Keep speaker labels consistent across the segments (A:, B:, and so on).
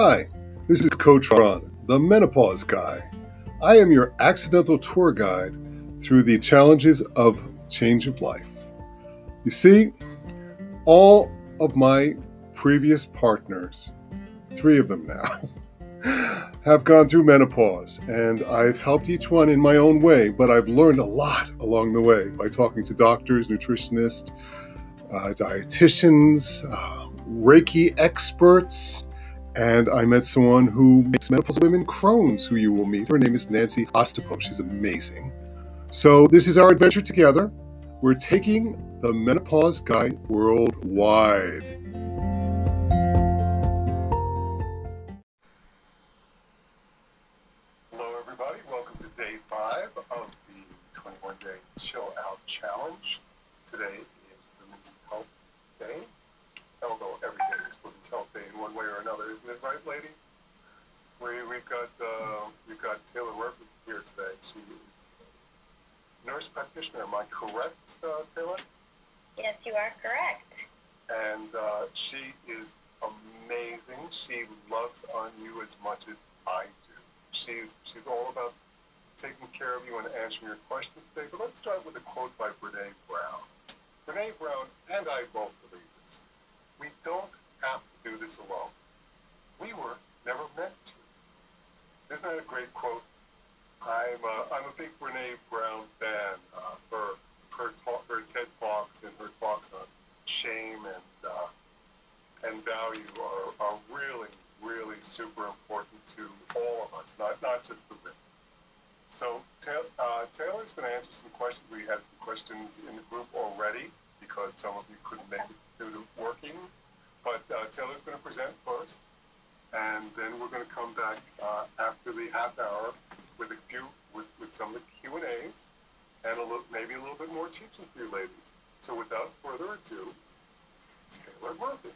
A: Hi, this is Coach Ron, the menopause guy. I am your accidental tour guide through the challenges of change of life. You see, all of my previous partners, three of them now, have gone through menopause, and I've helped each one in my own way, but I've learned a lot along the way by talking to doctors, nutritionists, uh, dietitians, uh, Reiki experts, and I met someone who makes menopausal women Crohn's, who you will meet. Her name is Nancy Ostapo. She's amazing. So, this is our adventure together. We're taking the menopause guide worldwide. Hello, everybody. Welcome to day five of the 21 day chill out challenge. Today is Women's Health Day. Although every day is Women's Health Day in one way or another, isn't it, right, ladies? We, we've got uh, we've got Tailar Worthington here today. She is nurse practitioner. Am I correct, uh, Tailar?
B: Yes, you are correct.
A: And uh, she is amazing. She loves on you as much as I do. She's she's all about taking care of you and answering your questions today. But let's start with a quote by Brene Brown. Brene Brown and I both believe this. We don't have to do this alone. We were never meant to. Isn't that a great quote? I'm a, I'm a big Brene Brown fan. Uh, her her talk, her TED talks and her talks on shame and uh, and value are, are really really super important to all of us, not not just the women. So uh, Tailar's going to answer some questions. We had some questions in the group already because some of you couldn't make it due to working. But uh, Tailar's going to present first, and then we're going to come back uh, after the half hour with a few with, with some of the Q and A's and a little, maybe a little bit more teaching for you ladies. So without further ado, Tailar Murphy.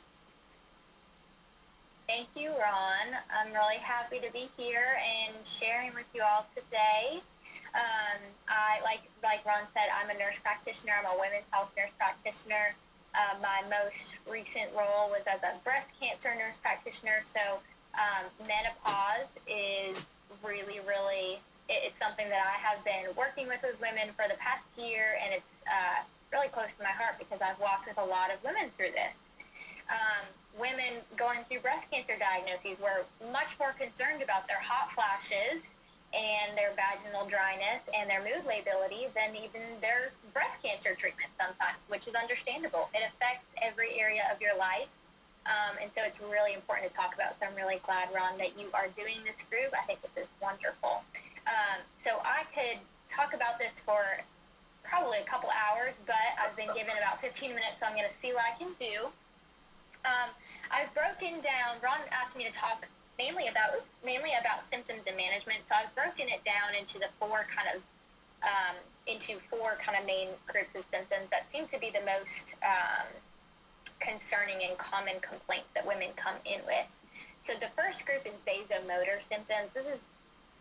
B: Thank you, Ron. I'm really happy to be here and sharing with you all today. Um, I like like Ron said, I'm a nurse practitioner. I'm a women's health nurse practitioner. Uh, my most recent role was as a breast cancer nurse practitioner. So um, menopause is really, really it's something that I have been working with with women for the past year, and it's uh, really close to my heart because I've walked with a lot of women through this. Um, women going through breast cancer diagnoses were much more concerned about their hot flashes and their vaginal dryness and their mood lability than even their breast cancer treatment sometimes, which is understandable. It affects every area of your life. Um, and so it's really important to talk about. So I'm really glad, Ron, that you are doing this group. I think this is wonderful. Um, so I could talk about this for probably a couple hours, but I've been given about 15 minutes, so I'm going to see what I can do. Um, I've broken down, Ron asked me to talk mainly about oops, mainly about symptoms and management. So I've broken it down into the four kind of um, into four kind of main groups of symptoms that seem to be the most um, concerning and common complaints that women come in with. So the first group is vasomotor symptoms. This is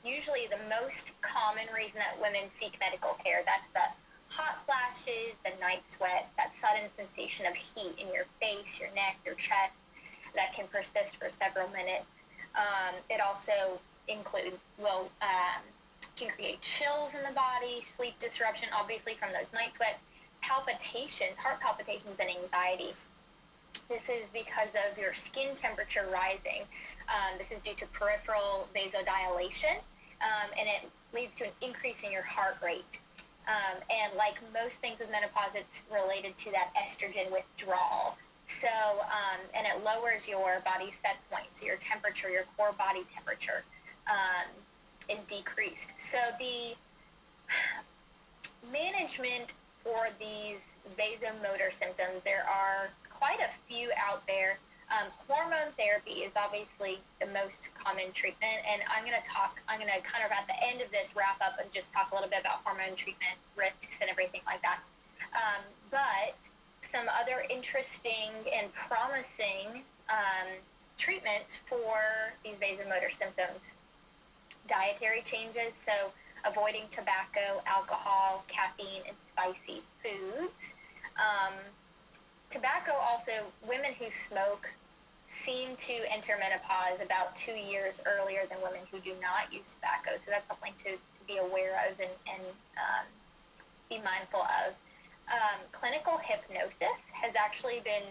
B: usually the most common reason that women seek medical care. That's the hot flashes, the night sweats, that sudden sensation of heat in your face, your neck, your chest that can persist for several minutes. Um, it also includes, well, um, can create chills in the body, sleep disruption, obviously from those night sweats, palpitations, heart palpitations, and anxiety. This is because of your skin temperature rising. Um, this is due to peripheral vasodilation, um, and it leads to an increase in your heart rate. Um, and like most things with menopause, it's related to that estrogen withdrawal. So, um, and it lowers your body set point, so your temperature, your core body temperature um, is decreased. So the management for these vasomotor symptoms, there are quite a few out there. Um, hormone therapy is obviously the most common treatment, and I'm going to talk, I'm going to kind of at the end of this wrap up and just talk a little bit about hormone treatment risks and everything like that. Um, but some other interesting and promising um, treatments for these vasomotor symptoms. Dietary changes, so avoiding tobacco, alcohol, caffeine, and spicy foods. Um, tobacco also, women who smoke seem to enter menopause about two years earlier than women who do not use tobacco. So that's something to, to be aware of and, and um, be mindful of. Um, clinical hypnosis has actually been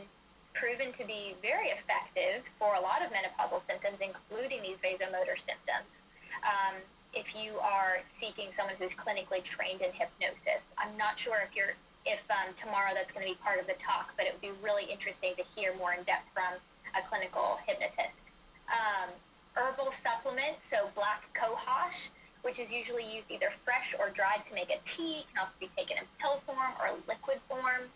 B: proven to be very effective for a lot of menopausal symptoms, including these vasomotor symptoms. Um, if you are seeking someone who's clinically trained in hypnosis, I'm not sure if you're if um, tomorrow that's going to be part of the talk, but it would be really interesting to hear more in depth from a clinical hypnotist. Um, herbal supplements, so black cohosh, which is usually used either fresh or dried to make a tea, can also be taken in pill form or liquid form.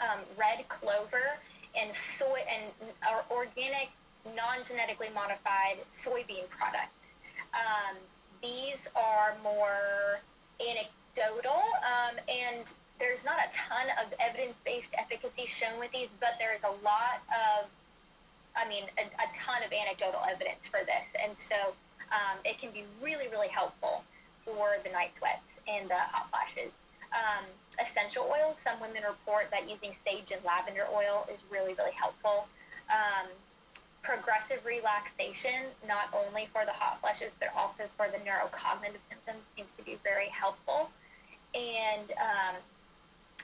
B: Um, red clover and soy and organic, non-genetically modified soybean products. Um, these are more anecdotal um, and there's not a ton of evidence-based efficacy shown with these, but there is a lot of, I mean, a, a ton of anecdotal evidence for this, and so um, it can be really, really helpful for the night sweats and the hot flashes. Um, essential oils, some women report that using sage and lavender oil is really, really helpful. Um, progressive relaxation, not only for the hot flashes, but also for the neurocognitive symptoms, seems to be very helpful. And um,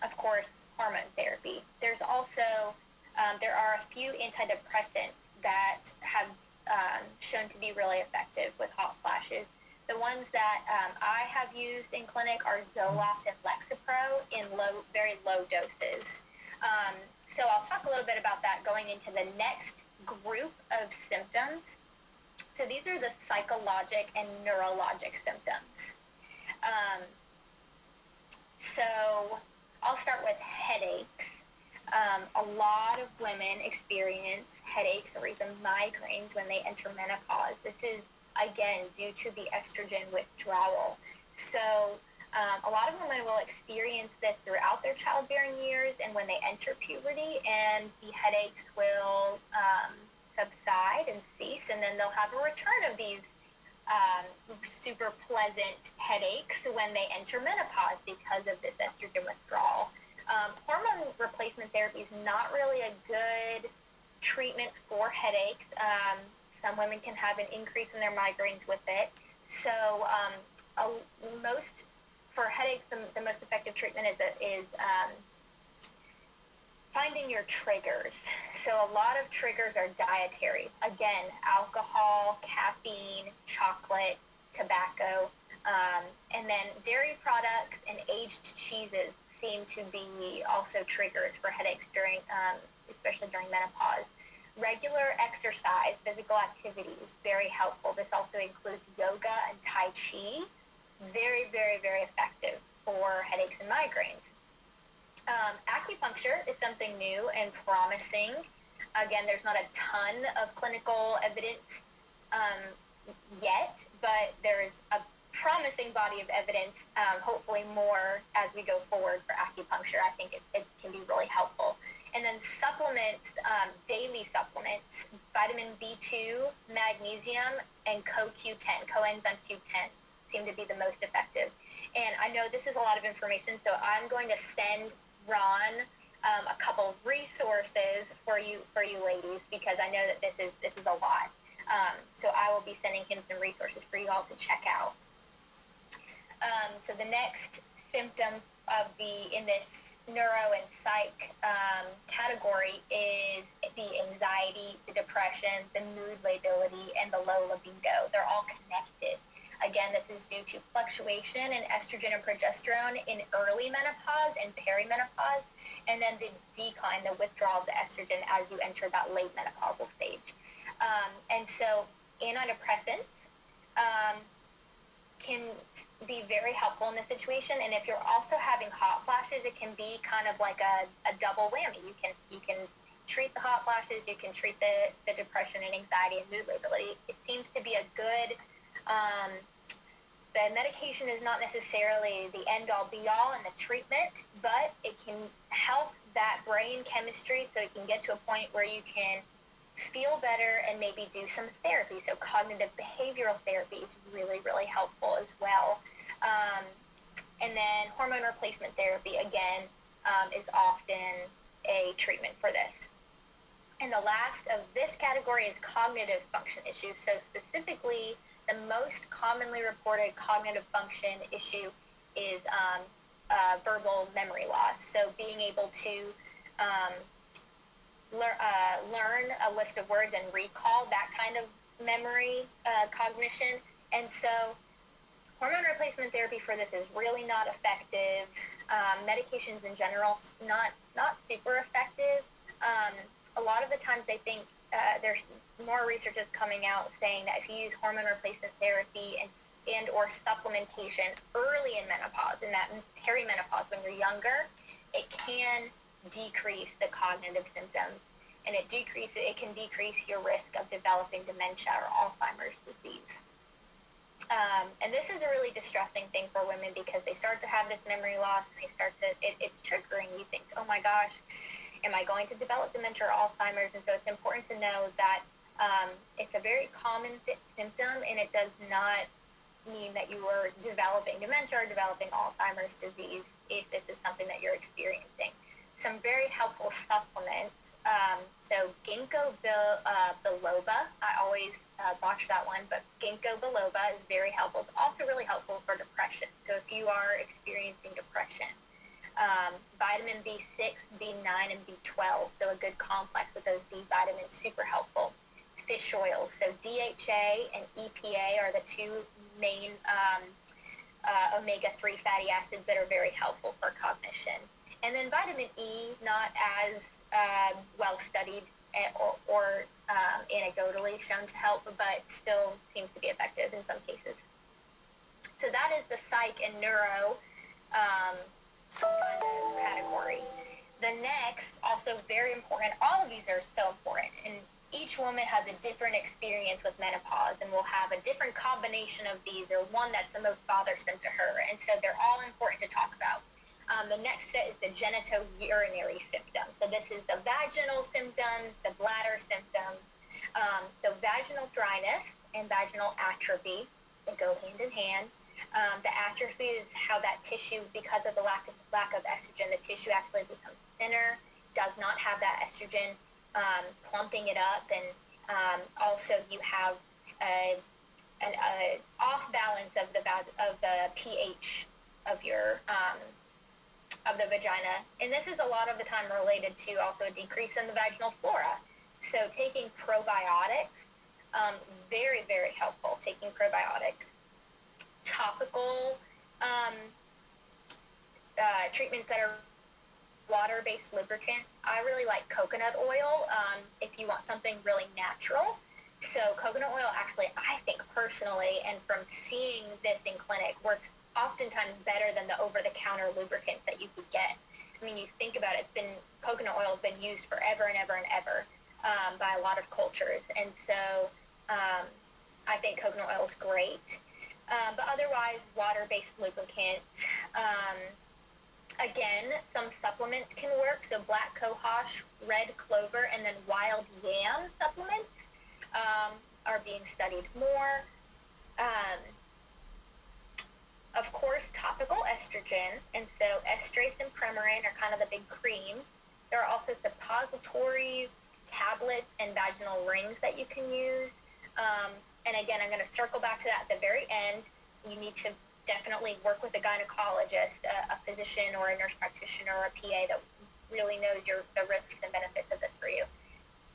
B: of course, hormone therapy. There's also um, there are a few antidepressants that have um, shown to be really effective with hot flashes. The ones that um, I have used in clinic are Zoloft and Lexapro in low, very low doses. Um, so I'll talk a little bit about that going into the next group of symptoms. So these are the psychologic and neurologic symptoms. Um, so I'll start with headaches. Um, a lot of women experience headaches or even migraines when they enter menopause. This is, again, due to the estrogen withdrawal. So, um, a lot of women will experience this throughout their childbearing years and when they enter puberty, and the headaches will um, subside and cease, and then they'll have a return of these um, super pleasant headaches when they enter menopause because of this estrogen withdrawal. Um, hormone replacement therapy is not really a good treatment for headaches. Um, some women can have an increase in their migraines with it. So, um, a, most for headaches, the, the, most effective treatment is is um, finding your triggers. So a lot of triggers are dietary. Again, alcohol, caffeine, chocolate, tobacco, um, and then dairy products and aged cheeses seem to be also triggers for headaches during, um, especially during menopause. Regular exercise, physical activity is very helpful. This also includes yoga and Tai Chi. Very, very, very effective for headaches and migraines. Um, acupuncture is something new and promising. Again, there's not a ton of clinical evidence um, yet, but there is a promising body of evidence, um, hopefully more as we go forward for acupuncture. I think it, it can be really helpful. And then supplements, um, daily supplements, vitamin B2, magnesium, and CoQ10, coenzyme Q10 seem to be the most effective. And I know this is a lot of information, so I'm going to send Ron um, a couple resources for you for you ladies because I know that this is this is a lot. Um, so I will be sending him some resources for you all to check out. Um, so the next symptom of the in this neuro and psych um, category is the anxiety, the depression, the mood lability, and the low libido. They're all connected. Again, this is due to fluctuation in estrogen and progesterone in early menopause and perimenopause, and then the decline, the withdrawal of the estrogen as you enter that late menopausal stage. Um, and so, antidepressants um, can be very helpful in this situation. And if you're also having hot flashes, it can be kind of like a, a double whammy. You can you can treat the hot flashes, you can treat the, the depression and anxiety and mood lability. It seems to be a good um, the medication is not necessarily the end all be all in the treatment, but it can help that brain chemistry so it can get to a point where you can feel better and maybe do some therapy. So, cognitive behavioral therapy is really, really helpful as well. Um, and then, hormone replacement therapy, again, um, is often a treatment for this. And the last of this category is cognitive function issues. So, specifically, the most commonly reported cognitive function issue is um, uh, verbal memory loss. So, being able to um, uh, learn a list of words and recall that kind of memory uh, cognition. And so, hormone replacement therapy for this is really not effective. Um, medications in general, not not super effective. Um, a lot of the times they think uh, there's more research is coming out saying that if you use hormone replacement therapy and and or supplementation early in menopause, in that perimenopause when you're younger, it can decrease the cognitive symptoms and it decreases it can decrease your risk of developing dementia or Alzheimer's disease. Um, and this is a really distressing thing for women because they start to have this memory loss and they start to it, it's triggering. You think, oh my gosh, am I going to develop dementia or Alzheimer's? And so it's important to know that um, it's a very common symptom and it does not mean that you are developing dementia or developing Alzheimer's disease if this is something that you're experiencing. Some very helpful supplements. Um, so ginkgo bil- uh, biloba, I always uh, botch that one, but ginkgo biloba is very helpful. It's also really helpful for depression. So if you are experiencing depression, um, vitamin B6, B9, and B12. So a good complex with those B vitamins, super helpful. Fish oils. So DHA and EPA are the two main um, uh, omega-3 fatty acids that are very helpful for cognition. And then vitamin E, not as uh, well studied eh, or, or um, anecdotally shown to help, but still seems to be effective in some cases. So that is the psych and neuro um, category. The next, also very important, all of these are so important, and each woman has a different experience with menopause and will have a different combination of these or one that's the most bothersome to her. And so they're all important to talk about. Um, the next set is the genitourinary symptoms. So this is the vaginal symptoms, the bladder symptoms. Um, so vaginal dryness and vaginal atrophy, they go hand in hand. Um, the atrophy is how that tissue, because of the lack of lack of estrogen, the tissue actually becomes thinner, does not have that estrogen um, plumping it up, and um, also you have a, an a off balance of the of the pH of your um, of the vagina, and this is a lot of the time related to also a decrease in the vaginal flora. So taking probiotics, um, very very helpful. Taking probiotics topical um, uh, treatments that are water-based lubricants. I really like coconut oil um, if you want something really natural. So coconut oil actually, I think personally, and from seeing this in clinic, works oftentimes better than the over-the-counter lubricants that you could get. I mean, you think about it, it's been coconut oil has been used forever and ever and ever um, by a lot of cultures, and so um, I think coconut oil is great. Um, but otherwise, water-based lubricants. Um, again, some supplements can work. So black cohosh, red clover, and then wild yam supplements um, are being studied more. Um, of course, topical estrogen, and so estrace and premarin are kind of the big creams. There are also suppositories, tablets, and vaginal rings that you can use. And again, I'm going to circle back to that at the very end. You need to definitely work with a gynecologist, a, a physician, or a nurse practitioner, or a PA that really knows your the risks and benefits of this for you.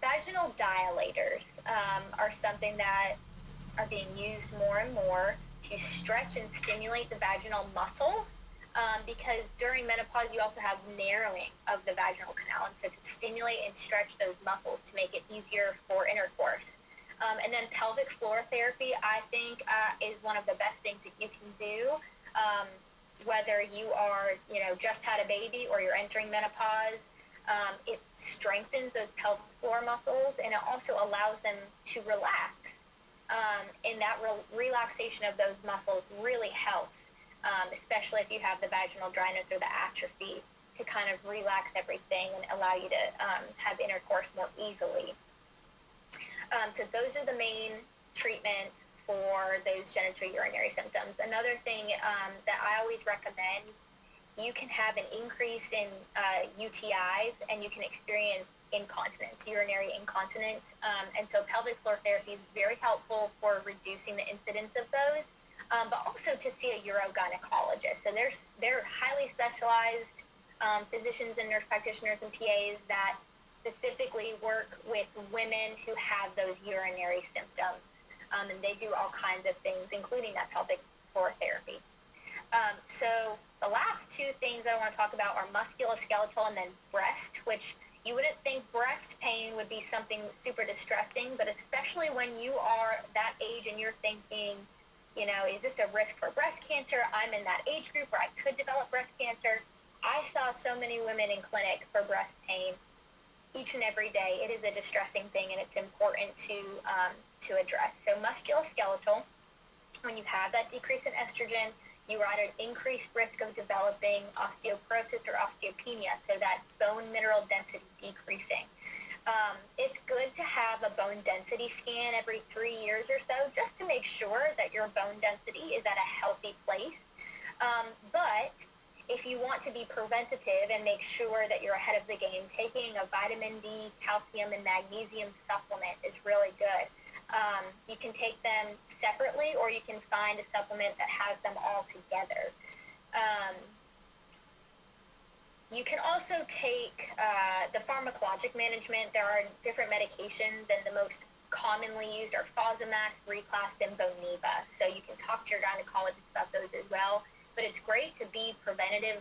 B: Vaginal dilators um, are something that are being used more and more to stretch and stimulate the vaginal muscles um, because during menopause you also have narrowing of the vaginal canal and so to stimulate and stretch those muscles to make it easier for intercourse um, and then pelvic floor therapy, I think, uh, is one of the best things that you can do. Um, whether you are, you know, just had a baby or you're entering menopause, um, it strengthens those pelvic floor muscles and it also allows them to relax. Um, and that re- relaxation of those muscles really helps, um, especially if you have the vaginal dryness or the atrophy, to kind of relax everything and allow you to um, have intercourse more easily. Um, so those are the main treatments for those genitourinary symptoms. Another thing um, that I always recommend you can have an increase in uh, UTIs and you can experience incontinence, urinary incontinence. Um, and so pelvic floor therapy is very helpful for reducing the incidence of those, um, but also to see a urogynecologist. So they're, they're highly specialized um, physicians and nurse practitioners and PAs that specifically work with women who have those urinary symptoms. Um, and they do all kinds of things, including that pelvic floor therapy. Um, so the last two things that I want to talk about are musculoskeletal and then breast, which you wouldn't think breast pain would be something super distressing, but especially when you are that age and you're thinking, you know, is this a risk for breast cancer? I'm in that age group where I could develop breast cancer. I saw so many women in clinic for breast pain each and every day. It is a distressing thing, and it's important to um, to address. So musculoskeletal, when you have that decrease in estrogen, you are at an increased risk of developing osteoporosis or osteopenia, so that bone mineral density decreasing. Um, it's good to have a bone density scan every three years or so just to make sure that your bone density is at a healthy place. Um, but if you want to be preventative and make sure that you're ahead of the game, taking a vitamin D, calcium, and magnesium supplement is really good. Um, you can take them separately, or you can find a supplement that has them all together. Um, you can also take uh, the pharmacologic management. There are different medications, and the most commonly used are Fosamax, Reclast, and Boniva. So you can talk to your gynecologist about those as well. But it's great to be preventative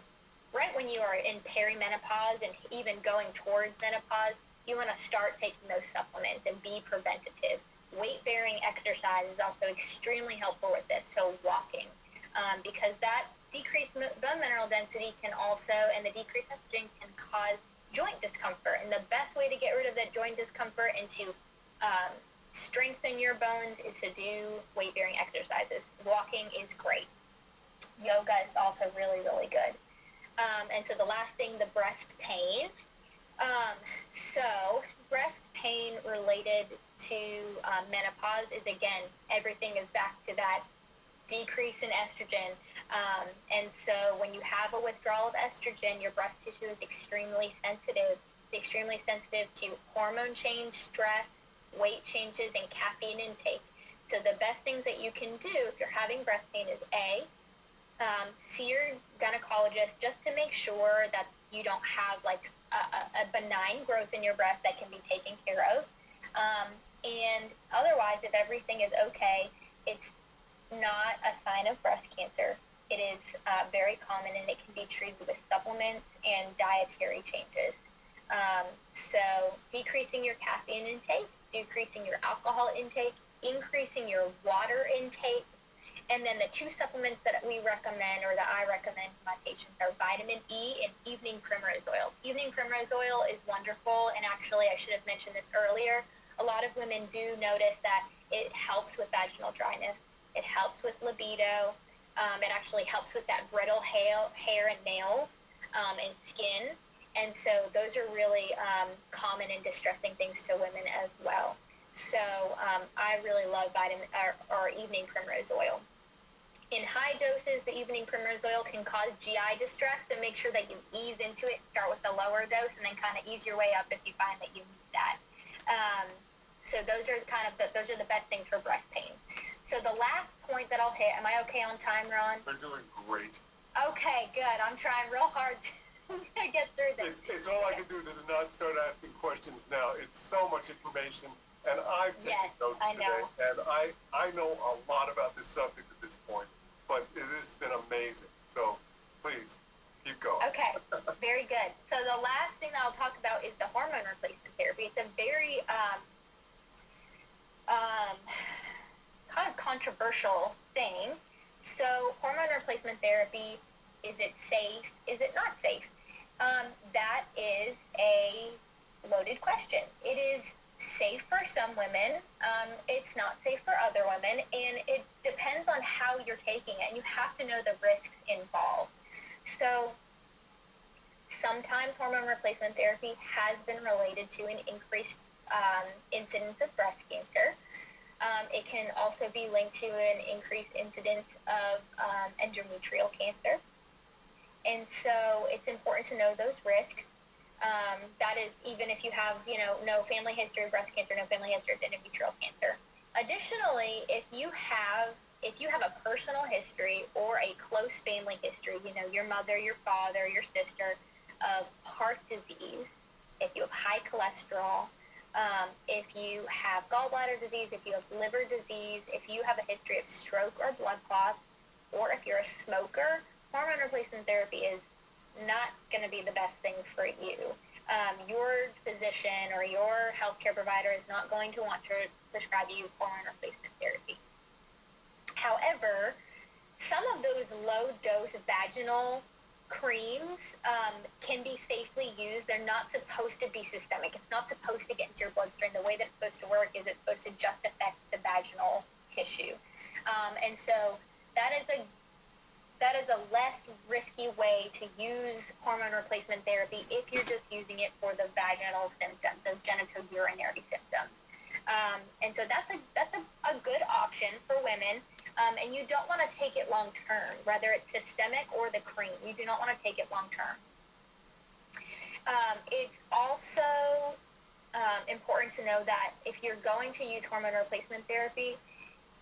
B: right when you are in perimenopause and even going towards menopause. You want to start taking those supplements and be preventative weight bearing exercise is also extremely helpful with this. So, walking, um, because that decreased bone mineral density can also, and the decreased estrogen can cause joint discomfort. And the best way to get rid of that joint discomfort and to um, strengthen your bones is to do weight bearing exercises. Walking is great. Yoga is also really, really good. Um, and so the last thing, the breast pain. Um, so breast pain related to um, menopause is again, everything is back to that decrease in estrogen. Um, and so when you have a withdrawal of estrogen, your breast tissue is extremely sensitive. It's extremely sensitive to hormone change, stress, weight changes, and caffeine intake. So the best things that you can do if you're having breast pain is A, um, see your gynecologist just to make sure that you don't have like a, a benign growth in your breast that can be taken care of. Um, and otherwise, if everything is okay, it's not a sign of breast cancer. It is uh, very common and it can be treated with supplements and dietary changes. Um, so, decreasing your caffeine intake, decreasing your alcohol intake, increasing your water intake, and then the two supplements that we recommend or that I recommend to my patients are vitamin E and evening primrose oil. Evening primrose oil is wonderful, and actually, I should have mentioned this earlier. A lot of women do notice that it helps with vaginal dryness, it helps with libido, um, it actually helps with that brittle hair, hair and nails um, and skin. And so, those are really um, common and distressing things to women as well. So, um, I really love vitamin or, or evening primrose oil. In high doses, the evening primrose oil can cause GI distress, so make sure that you ease into it. Start with the lower dose and then kind of ease your way up if you find that you need that. Um, so those are kind of the, those are the best things for breast pain. So the last point that I'll hit, am I okay on time, Ron?
A: We're doing great.
B: Okay, good. I'm trying real hard to get through this.
A: It's, it's all I can do to not start asking questions now. It's so much information. And I've taken
B: yes,
A: notes today, and I, I know a lot about this subject at this point, but it has been amazing. So please keep going.
B: Okay, very good. So the last thing that I'll talk about is the hormone replacement therapy. It's a very um, um, kind of controversial thing. So hormone replacement therapy, is it safe? Is it not safe? Um, that is a loaded question. It is safe for some women. Um, it's not safe for other women, and it depends on how you're taking it. And you have to know the risks involved. So sometimes hormone replacement therapy has been related to an increased um, incidence of breast cancer. Um, it can also be linked to an increased incidence of um, endometrial cancer. And so it's important to know those risks. Um, that is, even if you have, you know, no family history of breast cancer, no family history of endometrial cancer. Additionally, if you have if you have a personal history or a close family history, you know, your mother, your father, your sister of heart disease, if you have high cholesterol, um, if you have gallbladder disease, if you have liver disease, if you have a history of stroke or blood clots, or if you're a smoker, hormone replacement therapy is not going to be the best thing for you. Um, your physician or your healthcare provider is not going to want to prescribe you hormone replacement therapy. However, some of those low dose vaginal creams um, can be safely used. They're not supposed to be systemic. It's not supposed to get into your bloodstream. The way that it's supposed to work is it's supposed to just affect the vaginal tissue. Um, and so that is a that is a less risky way to use hormone replacement therapy if you're just using it for the vaginal symptoms, so genitourinary symptoms. Um, and so that's a that's a, a good option for women. Um, and you don't want to take it long term, whether it's systemic or the cream. You do not want to take it long term. Um, it's also um, important to know that if you're going to use hormone replacement therapy,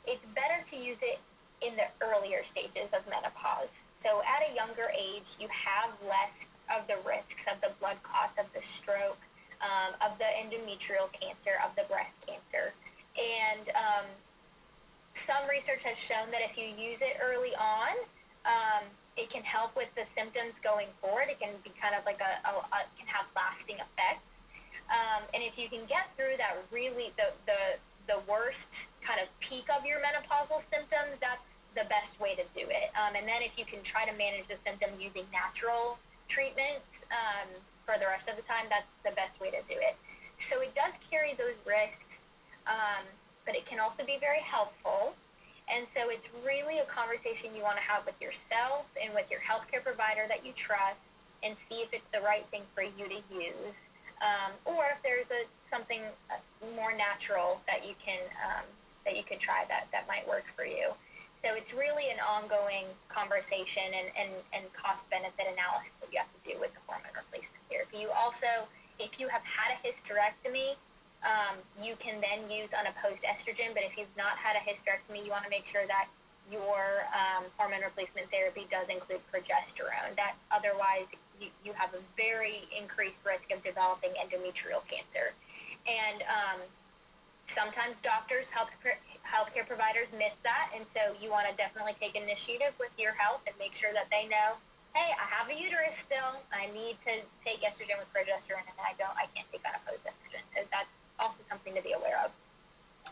B: it's better to use it in the earlier stages of menopause. So at a younger age, you have less of the risks of the blood clots, of the stroke, um, of the endometrial cancer, of the breast cancer. And um, some research has shown that if you use it early on, um, it can help with the symptoms going forward. It can be kind of like a, a, a can have lasting effects. Um, and if you can get through that really the the the worst kind of peak of your menopausal symptoms, that's the best way to do it. Um, and then if you can try to manage the symptom using natural treatments um, for the rest of the time, that's the best way to do it. So it does carry those risks. Um, but it can also be very helpful. And so it's really a conversation you want to have with yourself and with your healthcare provider that you trust and see if it's the right thing for you to use. Um, or if there's a something uh, more natural that you can um, that you can try that that might work for you. So it's really an ongoing conversation and, and, and cost benefit analysis that you have to do with the hormone replacement therapy. You also, if you have had a hysterectomy, um, you can then use unopposed estrogen. But if you've not had a hysterectomy, you want to make sure that your um, hormone replacement therapy does include progesterone. That otherwise you, you have a very increased risk of developing endometrial cancer. And um, sometimes doctors, health healthcare providers miss that, and so you want to definitely take initiative with your health and make sure that they know, hey, I have a uterus still. I need to take estrogen with progesterone, and I don't. I can't take unopposed estrogen. So that's also something to be aware of.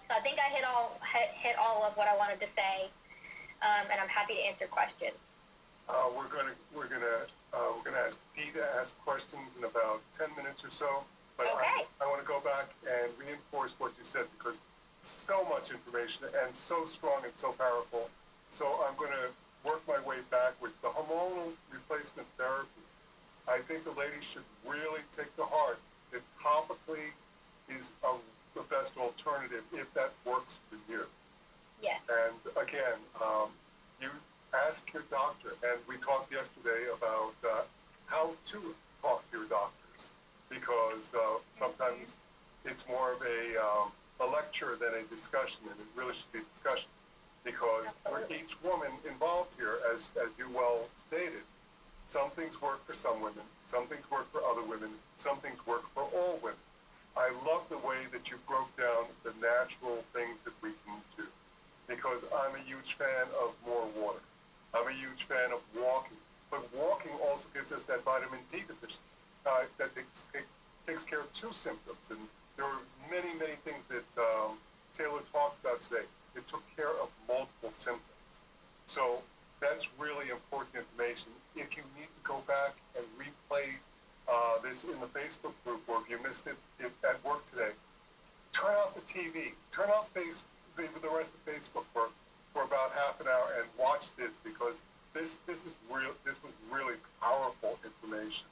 B: So I think I hit all hit, all of what I wanted to say, um, and I'm happy to answer questions.
A: Uh, we're gonna we're gonna uh, we're gonna ask Dee to ask questions in about ten minutes or so. But
B: okay.
A: I, I want to go back and reinforce what you said because so much information and so strong and so powerful. So I'm going to work my way backwards. The hormonal replacement therapy, I think the ladies should really take to heart that topically is a, the best alternative if that works for you.
B: Yes.
A: And again, um, you ask your doctor, and we talked yesterday about uh, how to talk to your doctors because uh, sometimes it's more of a, um, a lecture than a discussion, and it really should be a discussion because for each woman involved here, as, as you well stated, some things work for some women, some things work for other women, some things work for all women. I love the way that you broke down the natural things that we can do because I'm a huge fan of more water. I'm a huge fan of walking. But walking also gives us that vitamin D deficiency uh, that takes, takes care of two symptoms. And there were many, many things that um, Tailar talked about today. It took care of multiple symptoms. So that's really important information. If you need to go back and replay uh, this in the Facebook group, or if you missed it, it at work today, turn off the TV, turn off face, the, the rest of Facebook for, for about half an hour and watch this because this this is real. This was really powerful information.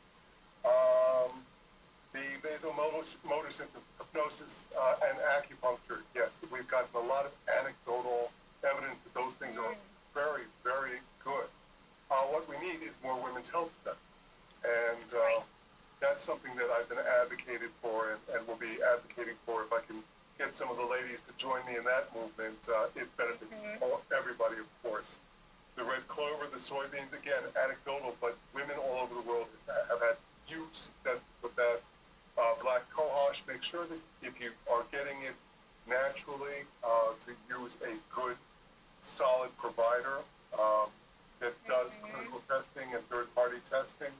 A: Vasomotor motor symptoms, hypnosis, uh, and acupuncture. Yes, we've gotten a lot of anecdotal evidence that those things are very, very good. uh, what we need is more women's health studies. And uh, that's something that I've been advocated for and, and will be advocating for if I can get some of the ladies to join me in that movement. Uh, it benefits
B: Mhm.
A: everybody, of course. The red clover, the soybeans, again, anecdotal, but women all over the world has, have had huge success with that. Uh, black cohosh, make sure that if you are getting it naturally, uh, to use a good, solid provider um, that does
B: Mhm.
A: clinical testing and third-party testing.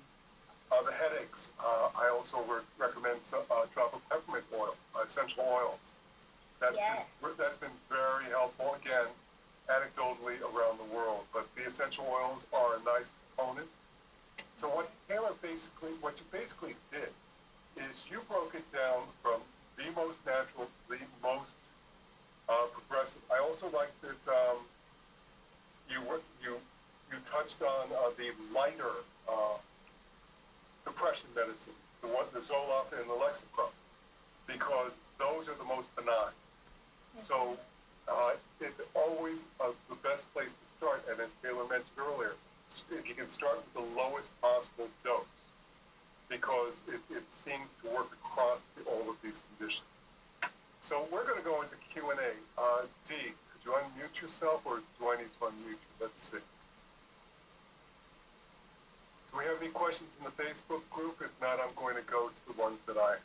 A: Uh, the headaches, uh, I also re- recommend some, uh, drop of peppermint oil, uh, essential oils. That's
B: Yes.
A: been, that's been very helpful. Again, anecdotally around the world, but the essential oils are a nice component. So what Tailar basically, what you basically did, is you broke it down from the most natural to the most uh, progressive. I also like that um, you you you touched on uh, the lighter uh, depression medicines, the one, the Zoloft and the Lexapro, because those are the most benign. So uh, it's always uh, the best place to start. And as Tailar mentioned earlier, if you can start with the lowest possible dose, because it, it seems to work across the, all of these conditions. So we're going to go into Q and A. Uh, D, could you unmute yourself, or do I need to unmute you? Let's see. Do we have any questions in the Facebook group? If not, I'm going to go to the ones that I.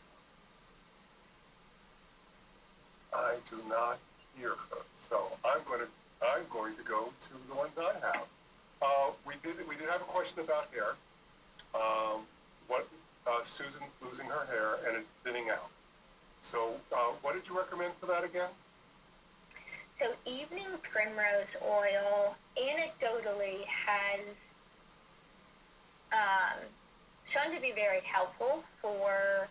A: I do not hear her, so I'm going to I'm going to go to the ones I have. Uh, we did we did have a question about hair. Um, what uh, Susan's losing her hair and it's thinning out. So uh, what did you recommend for that again?
B: So evening primrose oil anecdotally has um, shown to be very helpful for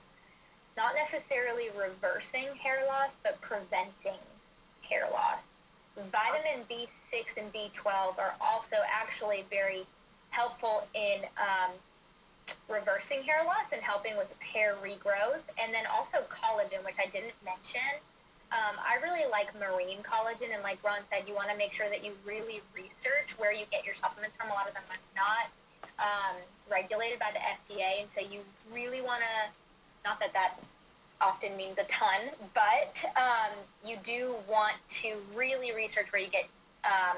B: not necessarily reversing hair loss, but preventing hair loss. Vitamin B6 and B12 are also actually very helpful in um, reversing hair loss and helping with hair regrowth, and then also collagen, which I didn't mention. Um, I really like marine collagen, and like Ron said, you want to make sure that you really research where you get your supplements from. A lot of them are not um, regulated by the FDA, and so you really want to, not that that often means a ton, but um, you do want to really research where you get um,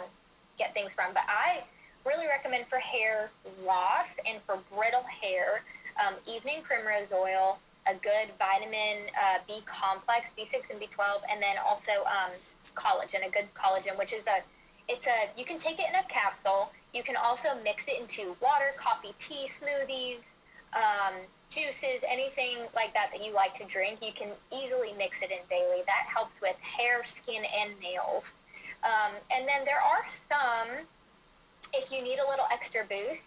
B: get things from. But I really recommend for hair loss and for brittle hair, um, evening primrose oil, a good vitamin uh, B complex, B6 and B12, and then also um, collagen, a good collagen, which is a it's a you can take it in a capsule. You can also mix it into water, coffee, tea, smoothies, um, juices, anything like that that you like to drink. You can easily mix it in daily. That helps with hair, skin, and nails. Um, and then there are some, if you need a little extra boost,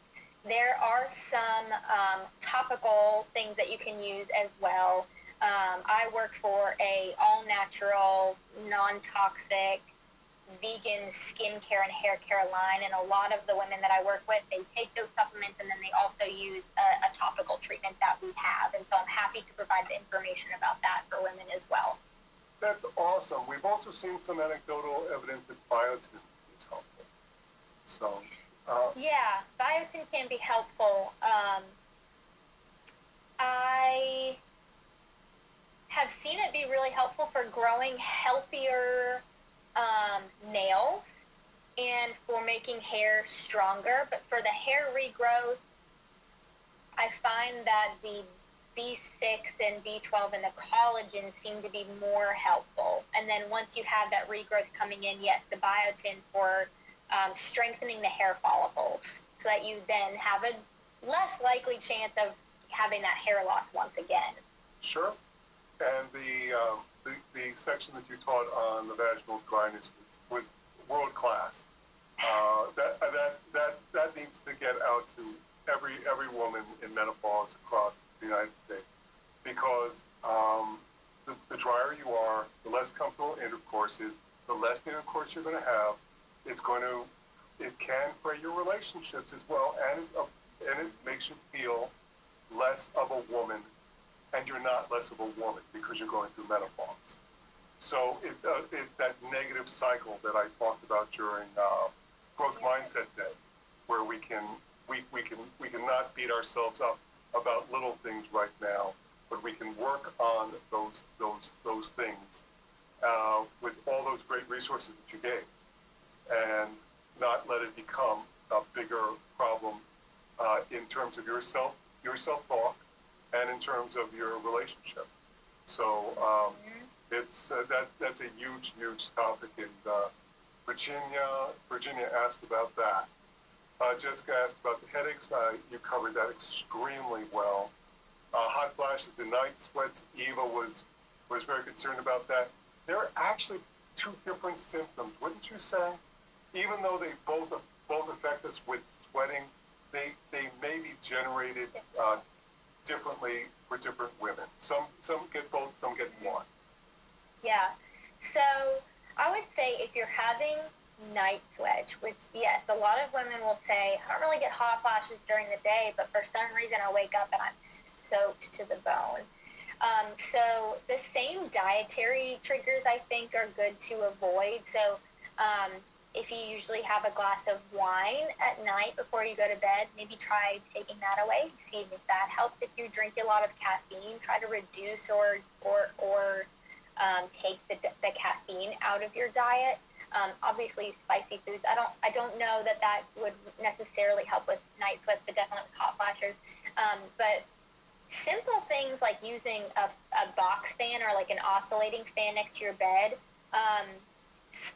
B: there are some um, topical things that you can use as well. Um, I work for a all natural, non toxic, vegan skincare and hair care line, and a lot of the women that I work with, they take those supplements and then they also use a, a topical treatment that we have. And so I'm happy to provide the information about that for women as well.
A: That's awesome. We've also seen some anecdotal evidence that biotin is helpful. So, uh,
B: Yeah, biotin can be helpful. Um, I have seen it be really helpful for growing healthier um, nails and for making hair stronger. But for the hair regrowth, I find that the B6 and B12 and the collagen seem to be more helpful. And then once you have that regrowth coming in, yes, the biotin for um, strengthening the hair follicles so that you then have a less likely chance of having that hair loss once again.
A: sure. And the, um, the the section that you taught on the vaginal dryness was, was world class. Uh, that uh, that that that needs to get out to every every woman in menopause across the United States, because um, the, the drier you are, the less comfortable intercourse is, the less intercourse you're going to have. It's going to it can fray your relationships as well, and it, uh, and it makes you feel less of a woman, and you're not less of a woman because you're going through menopause. So it's a, it's that negative cycle that I talked about during uh, Growth Mindset Day. where we can we, we can we can not beat ourselves up about little things right now, but we can work on those those those things uh, with all those great resources that you gave, and not let it become a bigger problem uh, in terms of your self your self talk and in terms of your relationship. So um, it's uh, that that's a huge huge topic, and uh, Virginia Virginia asked about that. Uh, Jessica asked about the headaches. Uh, you covered that extremely well. Uh, hot flashes and night sweats. Eva was was very concerned about that. There are actually two different symptoms, wouldn't you say? Even though they both both affect us with sweating, they they may be generated uh, differently for different women. Some some get both, some get one.
B: Yeah. So I would say if you're having night sweats, which yes, a lot of women will say, I don't really get hot flashes during the day, but for some reason I wake up and I'm soaked to the bone. Um, so the same dietary triggers I think are good to avoid. So um, if you usually have a glass of wine at night before you go to bed, maybe try taking that away. See if that helps. If you drink a lot of caffeine, try to reduce or or or um, take the, the caffeine out of your diet. Um, obviously, spicy foods. I don't. I don't know that that would necessarily help with night sweats, but definitely with hot flashes. Um, but simple things like using a, a box fan or like an oscillating fan next to your bed. Um,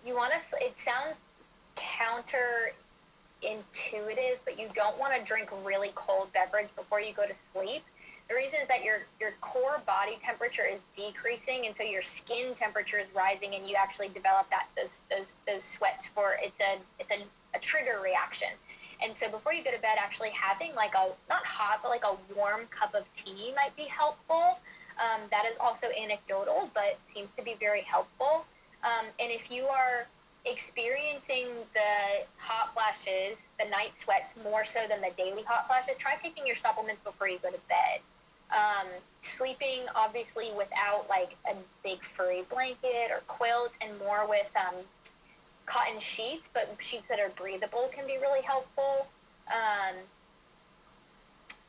B: you want to. It sounds counterintuitive, but you don't want to drink really cold beverage before you go to sleep the reason is that your, your core body temperature is decreasing, and so your skin temperature is rising, and you actually develop that those those those sweats for it's a it's a, a trigger reaction. And so before you go to bed, actually having like a not hot but like a warm cup of tea might be helpful. Um, that is also anecdotal, but seems to be very helpful. Um, and if you are experiencing the hot flashes, the night sweats more so than the daily hot flashes, try taking your supplements before you go to bed. Um, sleeping obviously without like a big furry blanket or quilt and more with um, cotton sheets, but sheets that are breathable can be really helpful. Um,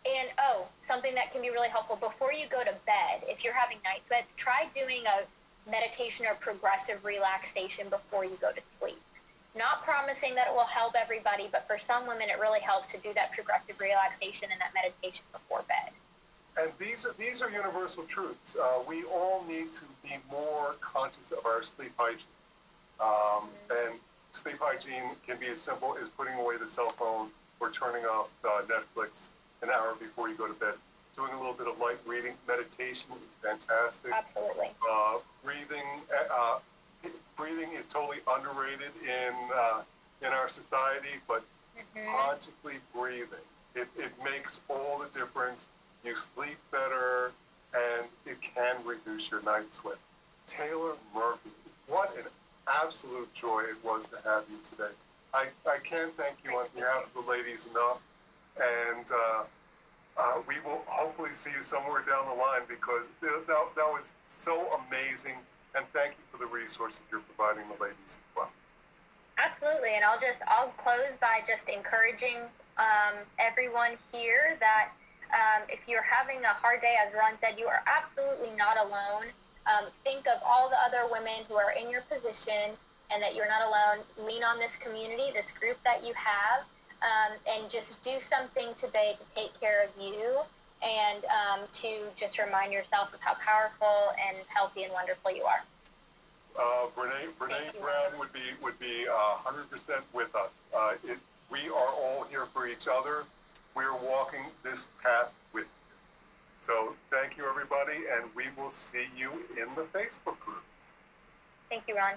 B: and oh, something that can be really helpful before you go to bed, if you're having night sweats, try doing a meditation or progressive relaxation before you go to sleep. Not promising that it will help everybody, but for some women, it really helps to do that progressive relaxation and that meditation before bed.
A: And these are, these are universal truths. Uh, we all need to be more conscious of our sleep hygiene. Um, mm-hmm. and sleep hygiene can be as simple as putting away the cell phone or turning off uh, Netflix an hour before you go to bed. Doing a little bit of light reading, meditation is fantastic.
B: Absolutely.
A: Uh, breathing, uh, breathing is totally underrated in uh, in our society, but mm-hmm. consciously breathing, it, it makes all the difference you sleep better, and it can reduce your night sweat. Tailar Murphy, what an absolute joy it was to have you today. I, I can't thank you on behalf of the ladies enough, and uh, we will hopefully see you somewhere down the line because that, that was so amazing, and thank you for the resources you're providing the ladies as well.
B: Absolutely, and I'll just I'll close by just encouraging um, everyone here that um, if you're having a hard day, as Ron said, you are absolutely not alone. Um, think of all the other women who are in your position and that you're not alone. Lean on this community, this group that you have, um, and just do something today to take care of you and um, to just remind yourself of how powerful and healthy and wonderful you are.
A: Uh, Brene, Brene Brown would be would be uh, 100% with us. Uh, it, we are all here for each other we're walking this path with you. So thank you, everybody, and we will see you in the Facebook group.
B: Thank you, Ron.